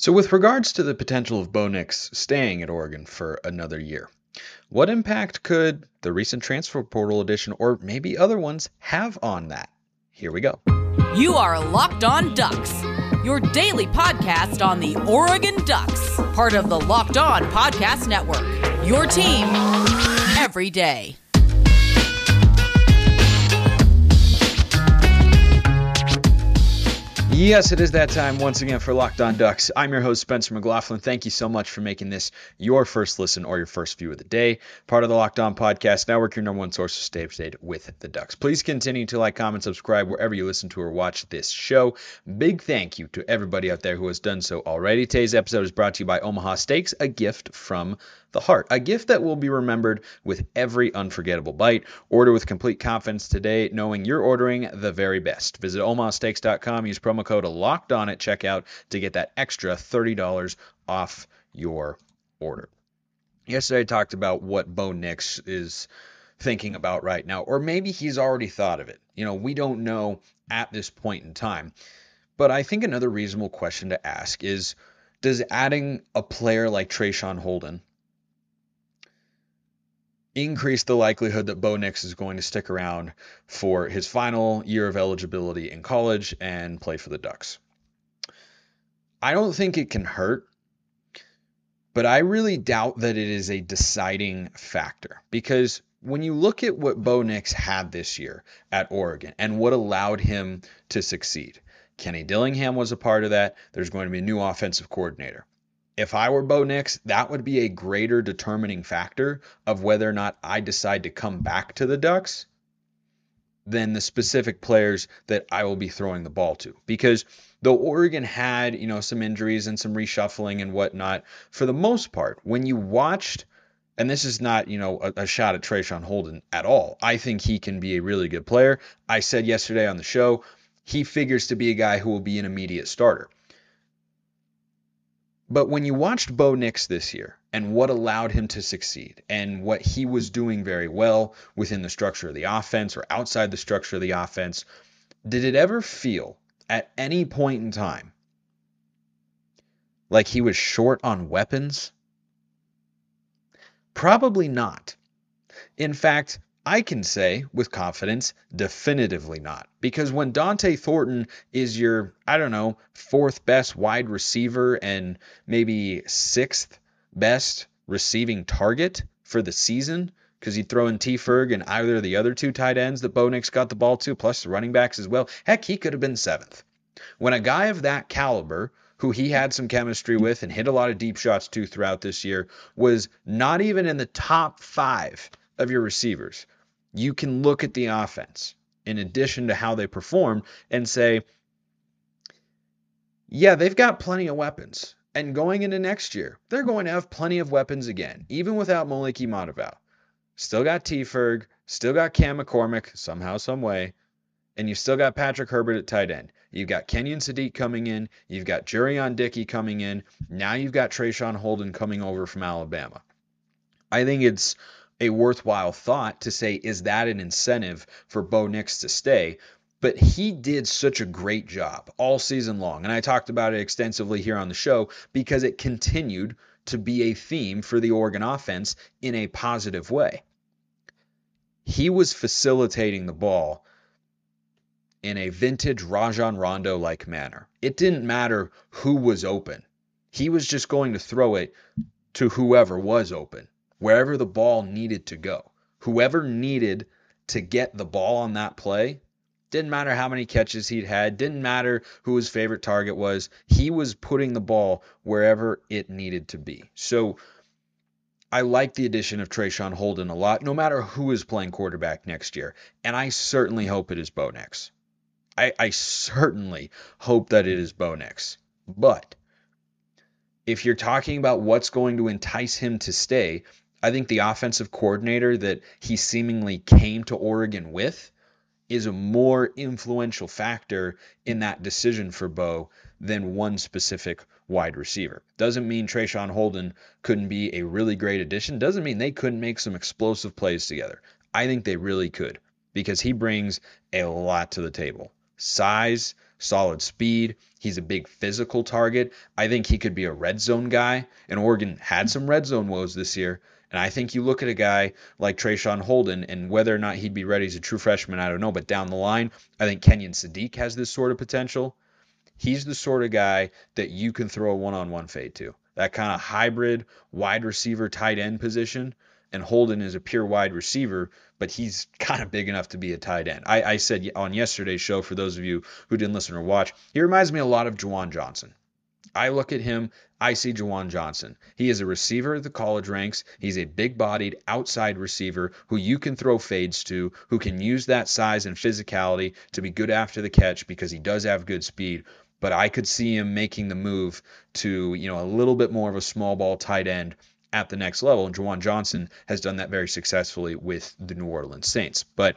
So, with regards to the potential of Bo Nix staying at Oregon for another year, what impact could the recent transfer portal addition or maybe other ones have on that? Here we go. You are Locked On Ducks, your daily podcast on the Oregon Ducks, part of the Locked On Podcast Network. Your team every day. Yes, it is that time once again for Locked On Ducks. I'm your host, Spencer McLaughlin. Thank you so much for making this your first listen or your first view of the day. Part of the Locked On Podcast Network, your number one source to stay updated with the Ducks. Please continue to like, comment, subscribe wherever you listen to or watch this show. Big thank you to everybody out there who has done so already. Today's episode is brought to you by Omaha Steaks, a gift from the heart. A gift that will be remembered with every unforgettable bite. Order with complete confidence today, knowing you're ordering the very best. Visit omahasteaks.com, use promo code locked on at checkout to get that extra $30 off your order. Yesterday I talked about what Bo Nix is thinking about right now, or maybe he's already thought of it. You know, we don't know at this point in time. But I think another reasonable question to ask is does adding a player like Traeshon Holden increase the likelihood that Bo Nix is going to stick around for his final year of eligibility in college and play for the Ducks. I don't think it can hurt, but I really doubt that it is a deciding factor because when you look at what Bo Nix had this year at Oregon and what allowed him to succeed, Kenny Dillingham was a part of that. There's going to be a new offensive coordinator if I were Bo Nix, that would be a greater determining factor of whether or not I decide to come back to the Ducks than the specific players that I will be throwing the ball to. Because though Oregon had, you know, some injuries and some reshuffling and whatnot, for the most part, when you watched, and this is not, you know, a, a shot at Traeshon Holden at all. I think he can be a really good player. I said yesterday on the show, he figures to be a guy who will be an immediate starter. But when you watched Bo Nix this year and what allowed him to succeed and what he was doing very well within the structure of the offense or outside the structure of the offense, did it ever feel at any point in time like he was short on weapons? Probably not. In fact, I can say with confidence, definitively not. Because when Dont'e Thornton is your, I don't know, fourth best wide receiver and maybe sixth best receiving target for the season, because you throw in T. Ferg and either of the other two tight ends that Bo Nix got the ball to, plus the running backs as well. Heck, he could have been seventh. When a guy of that caliber, who he had some chemistry with and hit a lot of deep shots to throughout this year, was not even in the top five of your receivers, you can look at the offense in addition to how they perform and say, yeah, they've got plenty of weapons. And going into next year, they're going to have plenty of weapons again, even without Moliki Matavao. Still got T. Ferg, still got Cam McCormick, somehow, some way, and you've still got Patrick Herbert at tight end. You've got Kenyon Sadiq coming in. You've got Jurrion Dickey coming in. Now you've got Traeshon Holden coming over from Alabama. I think it's a worthwhile thought to say, is that an incentive for Bo Nix to stay? But he did such a great job all season long. And I talked about it extensively here on the show because it continued to be a theme for the Oregon offense in a positive way. He was facilitating the ball in a vintage Rajon Rondo like manner. It didn't matter who was open, he was just going to throw it to whoever was open wherever the ball needed to go. Whoever needed to get the ball on that play, didn't matter how many catches he'd had, didn't matter who his favorite target was, he was putting the ball wherever it needed to be. So I like the addition of Traeshon Holden a lot, no matter who is playing quarterback next year. And I certainly hope it is Bo Nix. I, I certainly hope that it is Bo Nix. But if you're talking about what's going to entice him to stay, I think the offensive coordinator that he seemingly came to Oregon with is a more influential factor in that decision for Bo than one specific wide receiver. Doesn't mean Traeshon Holden couldn't be a really great addition. Doesn't mean they couldn't make some explosive plays together. I think they really could because he brings a lot to the table. Size, solid speed. He's a big physical target. I think he could be a red zone guy. And Oregon had some red zone woes this year. And I think you look at a guy like Traeshon Holden and whether or not he'd be ready as a true freshman, I don't know. But down the line, I think Kenyon Sadiq has this sort of potential. He's the sort of guy that you can throw a one on one fade to. That kind of hybrid wide receiver tight end position. And Holden is a pure wide receiver, but he's kind of big enough to be a tight end. I, I said on yesterday's show, for those of you who didn't listen or watch, he reminds me a lot of Juwan Johnson. I look at him, I see Juwan Johnson. He is a receiver at the college ranks. He's a big bodied outside receiver who you can throw fades to, who can use that size and physicality to be good after the catch because he does have good speed. But I could see him making the move to, you know, a little bit more of a small ball tight end at the next level. And Juwan Johnson has done that very successfully with the New Orleans Saints. But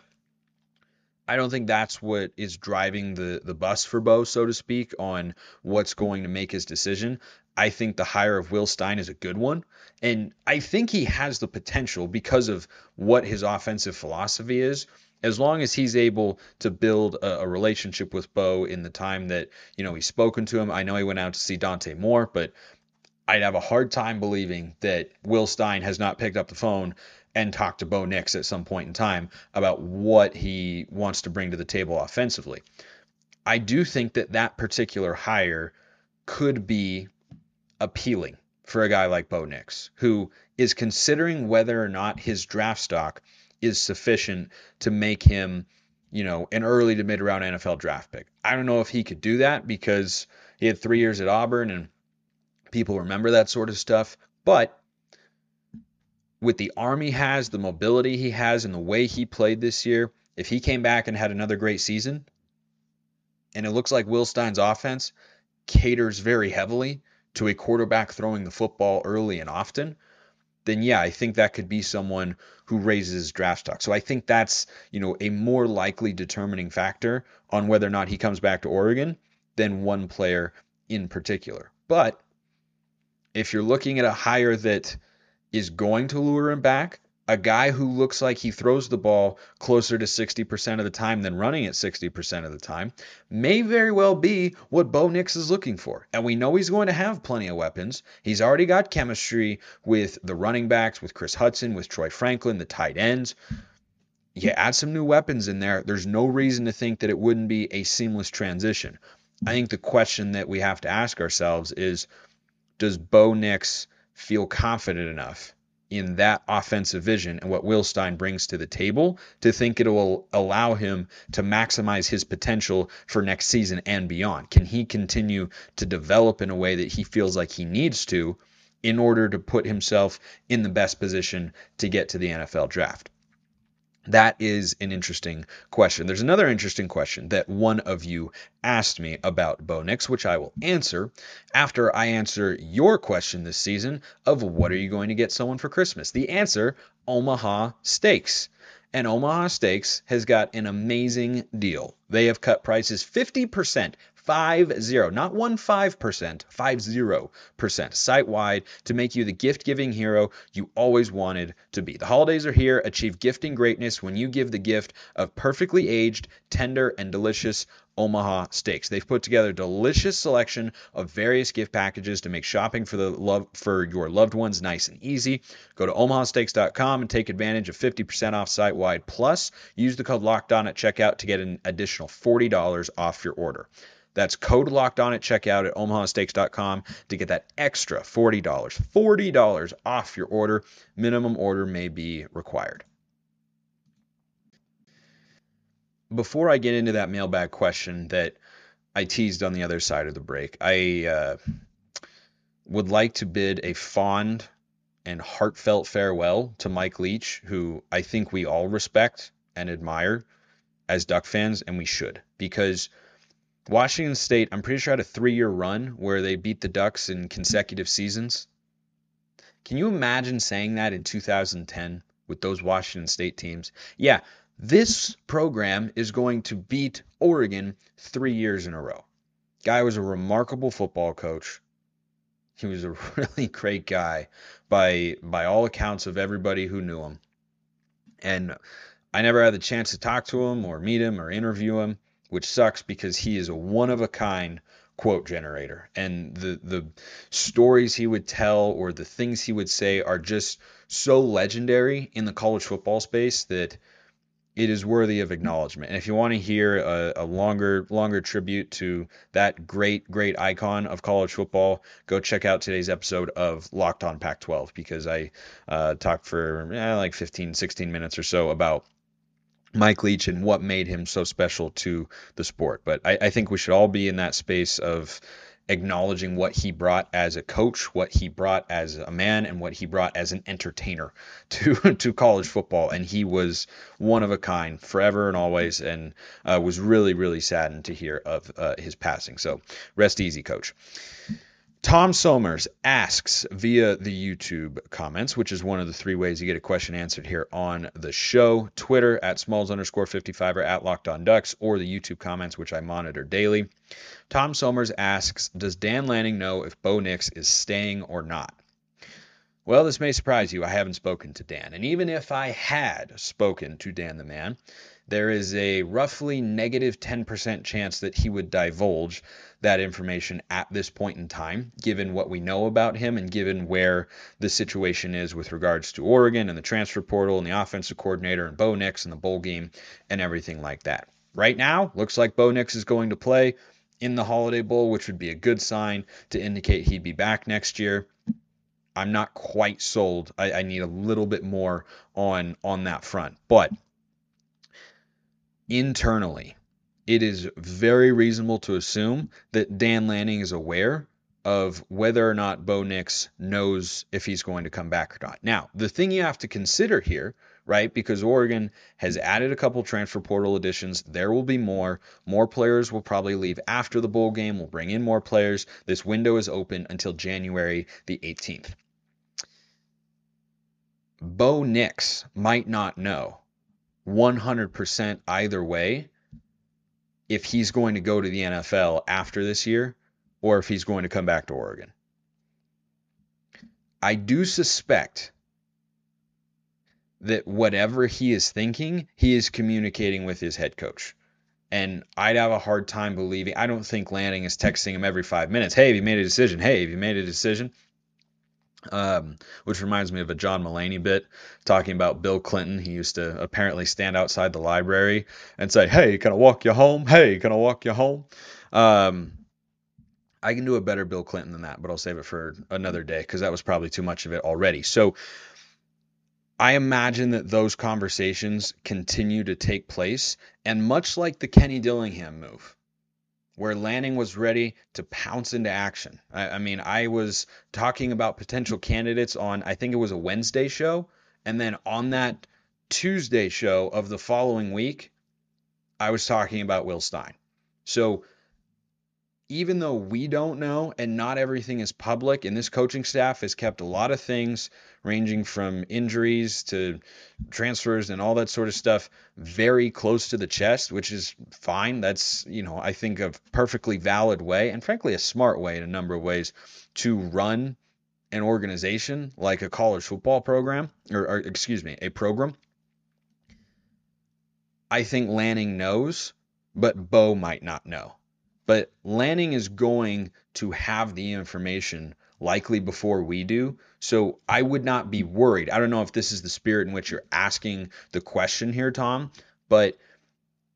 I don't think that's what is driving the the bus for Bo, so to speak, on what's going to make his decision. I think the hire of Will Stein is a good one. And I think he has the potential because of what his offensive philosophy is. As long as he's able to build a, a relationship with Bo in the time that, you know, he's spoken to him. I know he went out to see Dante Moore, but I'd have a hard time believing that Will Stein has not picked up the phone and talk to Bo Nix at some point in time about what he wants to bring to the table offensively. I do think that that particular hire could be appealing for a guy like Bo Nix, who is considering whether or not his draft stock is sufficient to make him, you know, an early to mid round NFL draft pick. I don't know if he could do that because he had three years at Auburn and people remember that sort of stuff. But with the arm he has, the mobility he has, and the way he played this year, if he came back and had another great season, and it looks like Will Stein's offense caters very heavily to a quarterback throwing the football early and often, then yeah, I think that could be someone who raises draft stock. So I think that's, you know, a more likely determining factor on whether or not he comes back to Oregon than one player in particular. But if you're looking at a hire that is going to lure him back, a guy who looks like he throws the ball closer to 60% of the time than running at 60% of the time may very well be what Bo Nix is looking for. And we know he's going to have plenty of weapons. He's already got chemistry with the running backs, with Kris Hutson, with Troy Franklin, the tight ends. You add some new weapons in there, there's no reason to think that it wouldn't be a seamless transition. I think the question that we have to ask ourselves is does Bo Nix feel confident enough in that offensive vision and what Will Stein brings to the table to think it will allow him to maximize his potential for next season and beyond? Can he continue to develop in a way that he feels like he needs to in order to put himself in the best position to get to the NFL draft? That is an interesting question. There's another interesting question that one of you asked me about Bo Nix, which I will answer after I answer your question this season of what are you going to get someone for Christmas? The answer Omaha Steaks. And Omaha Steaks has got an amazing deal. They have cut prices 50%, Five zero, not one five percent, five zero percent site wide to make you the gift giving hero you always wanted to be. The holidays are here. Achieve gifting greatness when you give the gift of perfectly aged, tender, and delicious Omaha steaks. They've put together a delicious selection of various gift packages to make shopping for the love for your loved ones nice and easy. Go to omahasteaks.com and take advantage of 50% off site wide. Plus, use the code locked on at checkout to get an additional $40 off your order. That's code locked on at checkout at omahasteaks.com to get that extra $40. $40 off your order. Minimum order may be required. Before I get into that mailbag question that I teased on the other side of the break, I uh, would like to bid a fond and heartfelt farewell to Mike Leach, who I think we all respect and admire as Duck fans, and we should, because – Washington State, I'm pretty sure had a three year run where they beat the Ducks in consecutive seasons. Can you imagine saying that in 2010 with those Washington State teams? Yeah, this program is going to beat Oregon three years in a row. Guy was a remarkable football coach. He was a really great guy by by all accounts of everybody who knew him. And I never had the chance to talk to him or meet him or interview him which sucks because he is a one of a kind quote generator and the the stories he would tell or the things he would say are just so legendary in the college football space that it is worthy of acknowledgement. And if you want to hear a, a, longer longer tribute to that great great icon of college football, go check out today's episode of Locked On Pac-12 because I uh, talked for eh, like 15 16 minutes or so about Mike Leach and what made him so special to the sport. But I, I think we should all be in that space of acknowledging what he brought as a coach, what he brought as a man, and what he brought as an entertainer to to college football. And he was one of a kind, forever and always, and uh, was really really saddened to hear of uh, his passing. So rest easy, coach. Tom Somers asks via the YouTube comments, which is one of the three ways you get a question answered here on the show. Twitter at smalls underscore 55 or at locked on ducks, or the YouTube comments, which I monitor daily. Tom Somers asks Does Dan Lanning know if Bo Nix is staying or not? Well, this may surprise you. I haven't spoken to Dan. And even if I had spoken to Dan the man, there is a roughly negative 10% chance that he would divulge that information at this point in time, given what we know about him and given where the situation is with regards to Oregon and the transfer portal and the offensive coordinator and Bo Nix and the bowl game and everything like that. Right now, looks like Bo Nix is going to play in the Holiday Bowl, which would be a good sign to indicate he'd be back next year. I'm not quite sold. I, I need a little bit more on on that front, but internally, it is very reasonable to assume that Dan Lanning is aware of whether or not Bo Nix knows if he's going to come back or not. Now, the thing you have to consider here, right, because Oregon has added a couple transfer portal additions, there will be more. More players will probably leave after the bowl game. We'll bring in more players. This window is open until January the 18th. Bo Nix might not know 100% either way if he's going to go to the NFL after this year or if he's going to come back to Oregon. I do suspect that whatever he is thinking, he is communicating with his head coach. And I'd have a hard time believing. I don't think Lanning is texting him every five minutes. Hey, have you made a decision? Hey, have you made a decision? Um, which reminds me of a John Mulaney bit talking about Bill Clinton. He used to apparently stand outside the library and say, "Hey, can I walk you home? Hey, can I walk you home?" Um, I can do a better Bill Clinton than that, but I'll save it for another day because that was probably too much of it already. So I imagine that those conversations continue to take place, and much like the Kenny Dillingham move, where Lanning was ready to pounce into action. I, I, mean, I was talking about potential candidates on, I think it was a Wednesday show. And then on that Tuesday show of the following week, I was talking about Will Stein. So even though we don't know and not everything is public, and this coaching staff has kept a lot of things ranging from injuries to transfers and all that sort of stuff very close to the chest, which is fine. That's, you know, I think a perfectly valid way and frankly a smart way in a number of ways to run an organization like a college football program or, or excuse me, a program. I think Lanning knows, but Bo might not know. But Lanning is going to have the information likely before we do. So I would not be worried. I don't know if this is the spirit in which you're asking the question here, Tom, but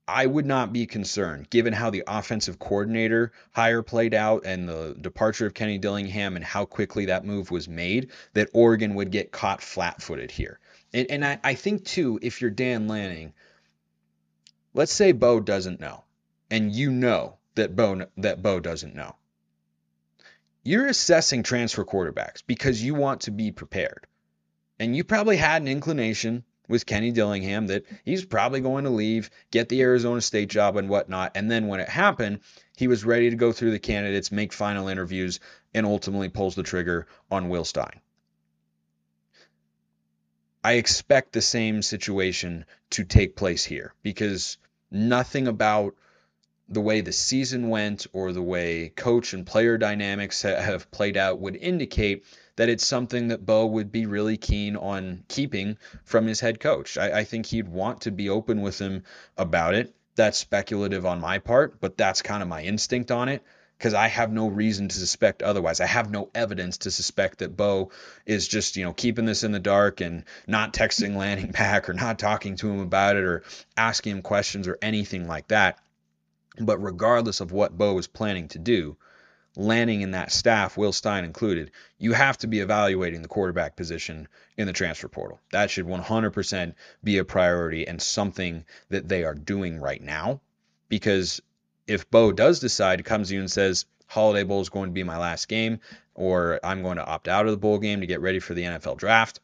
I would not be concerned given how the offensive coordinator hire played out and the departure of Kenny Dillingham and how quickly that move was made that Oregon would get caught flat footed here. And, and I, I think, too, if you're Dan Lanning, let's say Bo doesn't know and you know that Bo that Bo doesn't know. You're assessing transfer quarterbacks because you want to be prepared. And you probably had an inclination with Kenny Dillingham that he's probably going to leave, get the Arizona State job and whatnot. And then when it happened, he was ready to go through the candidates, make final interviews, and ultimately pulls the trigger on Will Stein. I expect the same situation to take place here because nothing about the way the season went or the way coach and player dynamics have played out would indicate that it's something that Bo would be really keen on keeping from his head coach. I, I, think he'd want to be open with him about it. That's speculative on my part, but that's kind of my instinct on it because I have no reason to suspect otherwise. I have no evidence to suspect that Bo is just, you know, keeping this in the dark and not texting Lanning back or not talking to him about it or asking him questions or anything like that. But regardless of what Bo is planning to do, Lanning in that staff, Will Stein included, you have to be evaluating the quarterback position in the transfer portal. That should 100% be a priority and something that they are doing right now. Because if Bo does decide, comes to you and says, Holiday Bowl is going to be my last game, or I'm going to opt out of the bowl game to get ready for the NFL draft,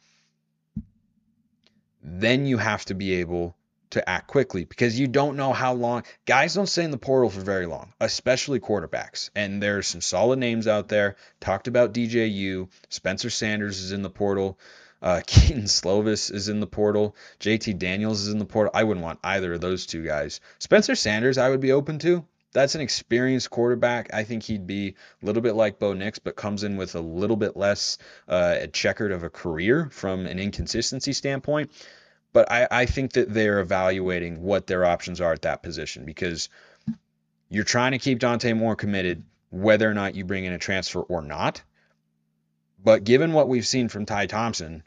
then you have to be able to act quickly because you don't know how long guys don't stay in the portal for very long, especially quarterbacks. And there's some solid names out there. Talked about DJU, Spencer Sanders is in the portal. Uh, Kedon Slovis is in the portal. JT Daniels is in the portal. I wouldn't want either of those two guys. Spencer Sanders, I would be open to. That's an experienced quarterback. I think he'd be a little bit like Bo Nix, but comes in with a little bit less uh, checkered of a career from an inconsistency standpoint. But I, I think that they're evaluating what their options are at that position because you're trying to keep Dante Moore committed, whether or not you bring in a transfer or not. But given what we've seen from Ty Thompson,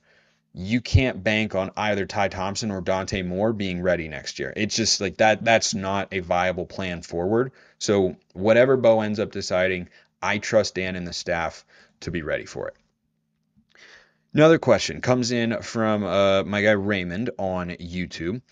you can't bank on either Ty Thompson or Dante Moore being ready next year. It's just like that that's not a viable plan forward. So whatever Bo ends up deciding, I trust Dan and the staff to be ready for it. Another question comes in from uh, my guy Raymond on YouTube.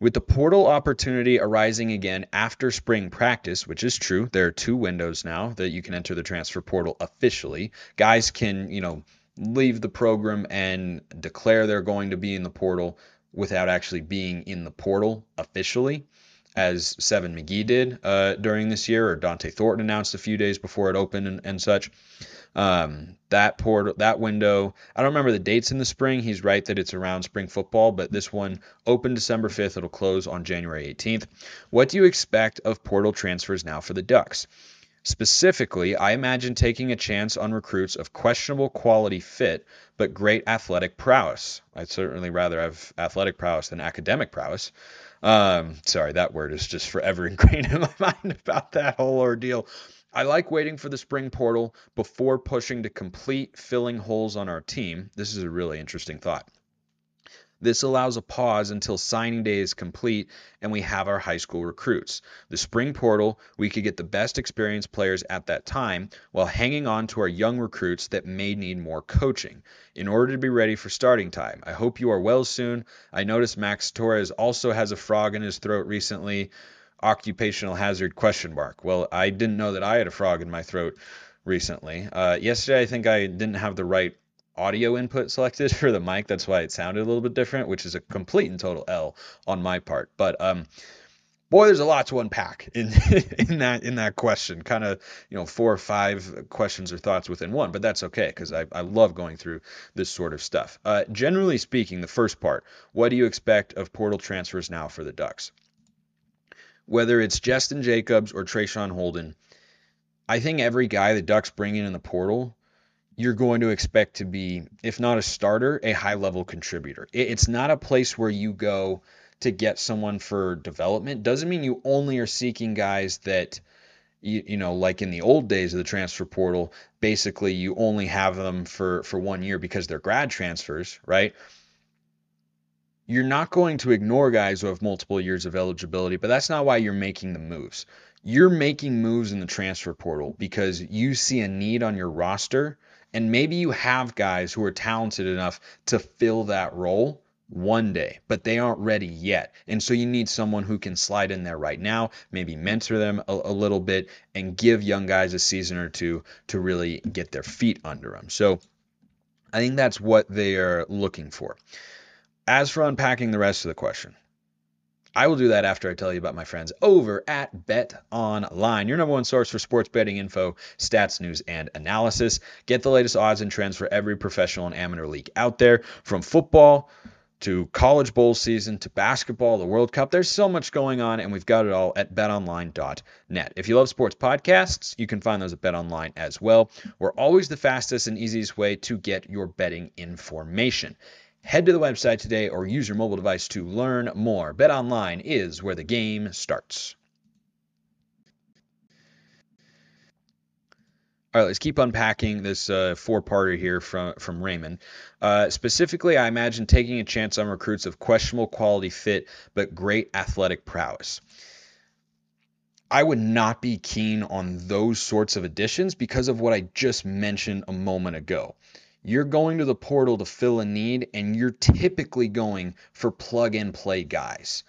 With the portal opportunity arising again after spring practice, which is true, there are two windows now that you can enter the transfer portal officially. Guys can, you know, leave the program and declare they're going to be in the portal without actually being in the portal officially, as Seven McGee did uh, during this year, or Dont'e Thornton announced a few days before it opened and, and such. Um, that portal, that window, I don't remember the dates in the spring. He's right that it's around spring football, but this one opened December 5th. It'll close on January 18th. What do you expect of portal transfers now for the Ducks? Specifically, I imagine taking a chance on recruits of questionable quality fit, but great athletic prowess. I'd certainly rather have athletic prowess than academic prowess. Um, sorry, that word is just forever ingrained in my mind about that whole ordeal. I like waiting for the spring portal before pushing to complete filling holes on our team. This is a really interesting thought. This allows a pause until signing day is complete and we have our high school recruits. The spring portal, we could get the best experienced players at that time while hanging on to our young recruits that may need more coaching in order to be ready for starting time. I hope you are well soon. I noticed Max Torres also has a frog in his throat recently occupational hazard question mark. Well, I didn't know that I had a frog in my throat recently. Uh, yesterday, I think I didn't have the right audio input selected for the mic. That's why it sounded a little bit different, which is a complete and total L on my part. But um, boy, there's a lot to unpack in in that in that question. Kind of you know four or five questions or thoughts within one, but that's okay because I, I love going through this sort of stuff. Uh, generally speaking, the first part: what do you expect of portal transfers now for the Ducks? whether it's Jestin Jacobs or Traeshon Holden, I think every guy the Ducks bring in in the portal, you're going to expect to be, if not a starter, a high level contributor. It's not a place where you go to get someone for development. Doesn't mean you only are seeking guys that, you, you know, like in the old days of the transfer portal, basically you only have them for, for one year because they're grad transfers, right? you're not going to ignore guys who have multiple years of eligibility, but that's not why you're making the moves. You're making moves in the transfer portal because you see a need on your roster, and maybe you have guys who are talented enough to fill that role one day, but they aren't ready yet. And so you need someone who can slide in there right now, maybe mentor them a, a little bit, and give young guys a season or two to really get their feet under them. So I think that's what they are looking for. As for unpacking the rest of the question, I will do that after I tell you about my friends over at Bet Online, your number one source for sports betting info, stats, news, and analysis. Get the latest odds and trends for every professional and amateur league out there, from football to college bowl season to basketball, the World Cup. There's so much going on, and we've got it all at betonline.net. If you love sports podcasts, you can find those at betonline as well. We're always the fastest and easiest way to get your betting information. Head to the website today or use your mobile device to learn more. BetOnline is where the game starts. All right, let's keep unpacking this uh, four-parter here from from Raymond. Uh, specifically, I imagine taking a chance on recruits of questionable quality fit but great athletic prowess. I would not be keen on those sorts of additions because of what I just mentioned a moment ago. You're going to the portal to fill a need, and you're typically going for plug and play guys.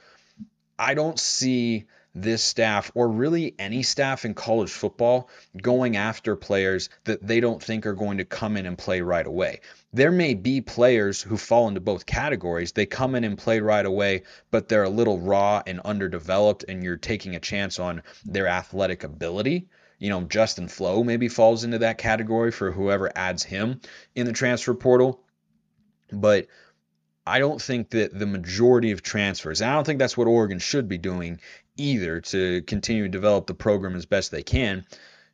I don't see this staff or really any staff in college football going after players that they don't think are going to come in and play right away. There may be players who fall into both categories. They come in and play right away, but they're a little raw and underdeveloped, and you're taking a chance on their athletic ability. You know, Justin Flowe maybe falls into that category for whoever adds him in the transfer portal. But I don't think that the majority of transfers, I don't think that's what Oregon should be doing either to continue to develop the program as best they can,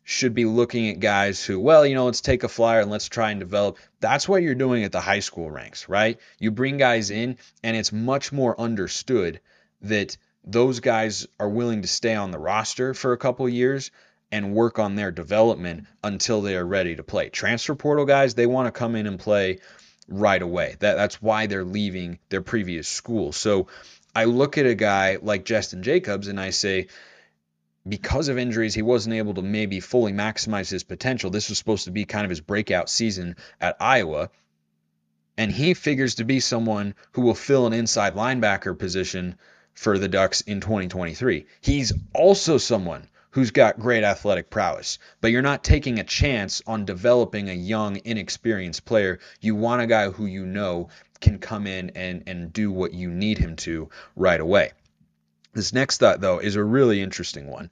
should be looking at guys who, well, you know, let's take a flyer and let's try and develop. That's what you're doing at the high school ranks, right? You bring guys in, and it's much more understood that those guys are willing to stay on the roster for a couple years and work on their development until they are ready to play. Transfer portal guys, they want to come in and play right away. That that's why they're leaving their previous school. So I look at a guy like Jestin Jacobs and I say, because of injuries, he wasn't able to maybe fully maximize his potential. This was supposed to be kind of his breakout season at Iowa. And he figures to be someone who will fill an inside linebacker position for the Ducks in 2023. He's also someone who's got great athletic prowess, but you're not taking a chance on developing a young, inexperienced player. You want a guy who you know can come in and, and do what you need him to right away. This next thought, though, is a really interesting one.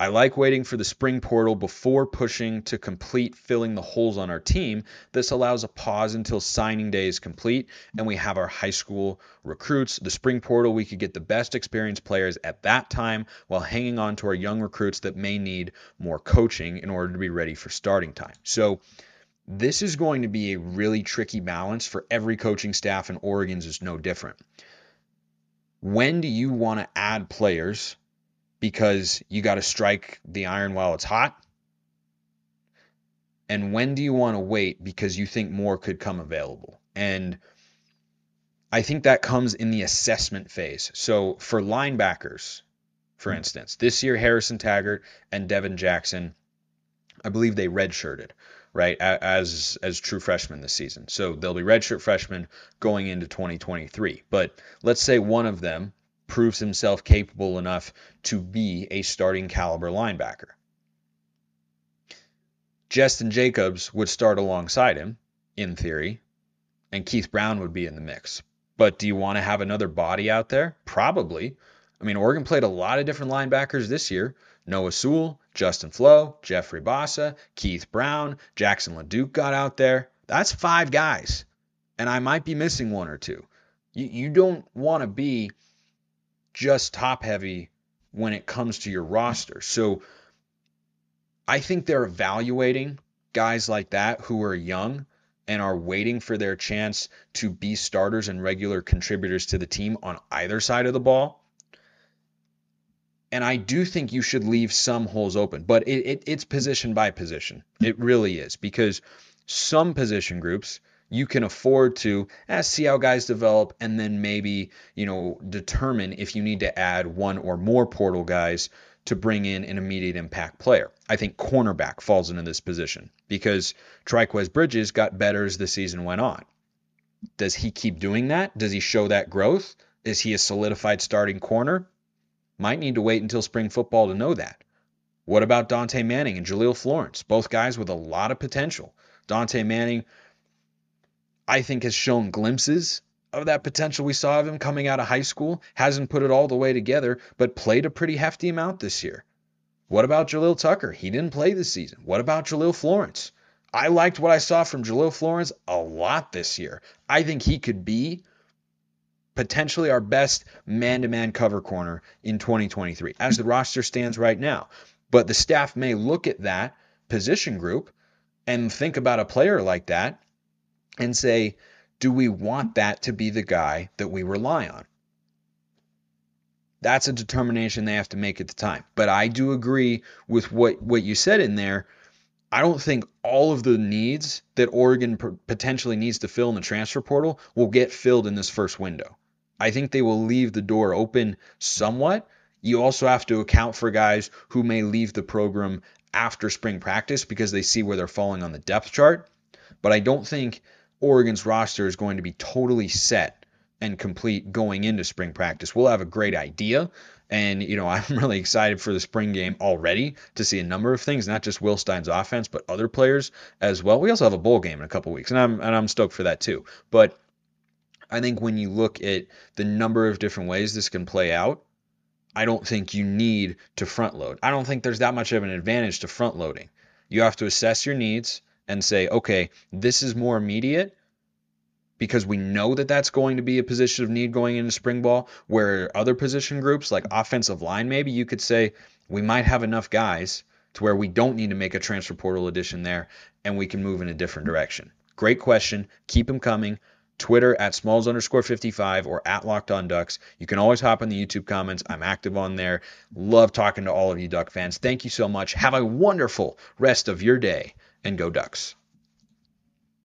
I like waiting for the spring portal before pushing to complete filling the holes on our team. This allows a pause until signing day is complete and we have our high school recruits. The spring portal, we could get the best experienced players at that time while hanging on to our young recruits that may need more coaching in order to be ready for starting time. So, this is going to be a really tricky balance for every coaching staff, and Oregon's is no different. When do you want to add players because you got to strike the iron while it's hot? And when do you want to wait because you think more could come available? And I think that comes in the assessment phase. So for linebackers, for hmm. instance, this year Harrison Taggart and Devon Jackson, I believe they redshirted, right, as as true freshmen this season. So they'll be redshirt freshmen going into 2023. But let's say one of them proves himself capable enough to be a starting caliber linebacker. Jestin Jacobs would start alongside him, in theory, and Keith Brown would be in the mix. But do you want to have another body out there? Probably. I mean, Oregon played a lot of different linebackers this year. Noah Sewell, Justin Flowe, Jeffrey Bassa, Keith Brown, Jackson LeDuc got out there. That's five guys. And I might be missing one or two. You, you don't want to be just top heavy when it comes to your roster. So I think they're evaluating guys like that who are young and are waiting for their chance to be starters and regular contributors to the team on either side of the ball. And I do think you should leave some holes open, but it, it, it's position by position. It really is because some position groups you can afford to eh, see how guys develop and then maybe you know determine if you need to add one or more portal guys to bring in an immediate impact player. I think cornerback falls into this position because Trikweze Bridges got better as the season went on. Does he keep doing that? Does he show that growth? Is he a solidified starting corner? Might need to wait until spring football to know that. What about Dontae Manning and Jahlil Florence? Both guys with a lot of potential. Dontae Manning I think has shown glimpses of that potential we saw of him coming out of high school. Hasn't put it all the way together, but played a pretty hefty amount this year. What about Jalil Tucker? He didn't play this season. What about Jahlil Florence? I liked what I saw from Jahlil Florence a lot this year. I think he could be potentially our best man to man cover corner in 2023 as the roster stands right now. But the staff may look at that position group and think about a player like that and say, do we want that to be the guy that we rely on? That's a determination they have to make at the time. But I do agree with what, what you said in there. I don't think all of the needs that Oregon potentially needs to fill in the transfer portal will get filled in this first window. I think they will leave the door open somewhat. You also have to account for guys who may leave the program after spring practice because they see where they're falling on the depth chart. But I don't think Oregon's roster is going to be totally set and complete going into spring practice. We'll have a great idea. And, you know, I'm really excited for the spring game already to see a number of things, not just Will Stein's offense, but other players as well. We also have a bowl game in a couple weeks, and I'm and I'm stoked for that too. But I think when you look at the number of different ways this can play out, I don't think you need to front load. I don't think there's that much of an advantage to front loading. You have to assess your needs and say, okay, this is more immediate because we know that that's going to be a position of need going into spring ball. Where other position groups, like offensive line, maybe you could say we might have enough guys to where we don't need to make a transfer portal addition there and we can move in a different direction. Great question. Keep them coming. Twitter at smalls underscore 55 or at locked on ducks. You can always hop in the YouTube comments. I'm active on there. Love talking to all of you Duck fans. Thank you so much. Have a wonderful rest of your day and go Ducks.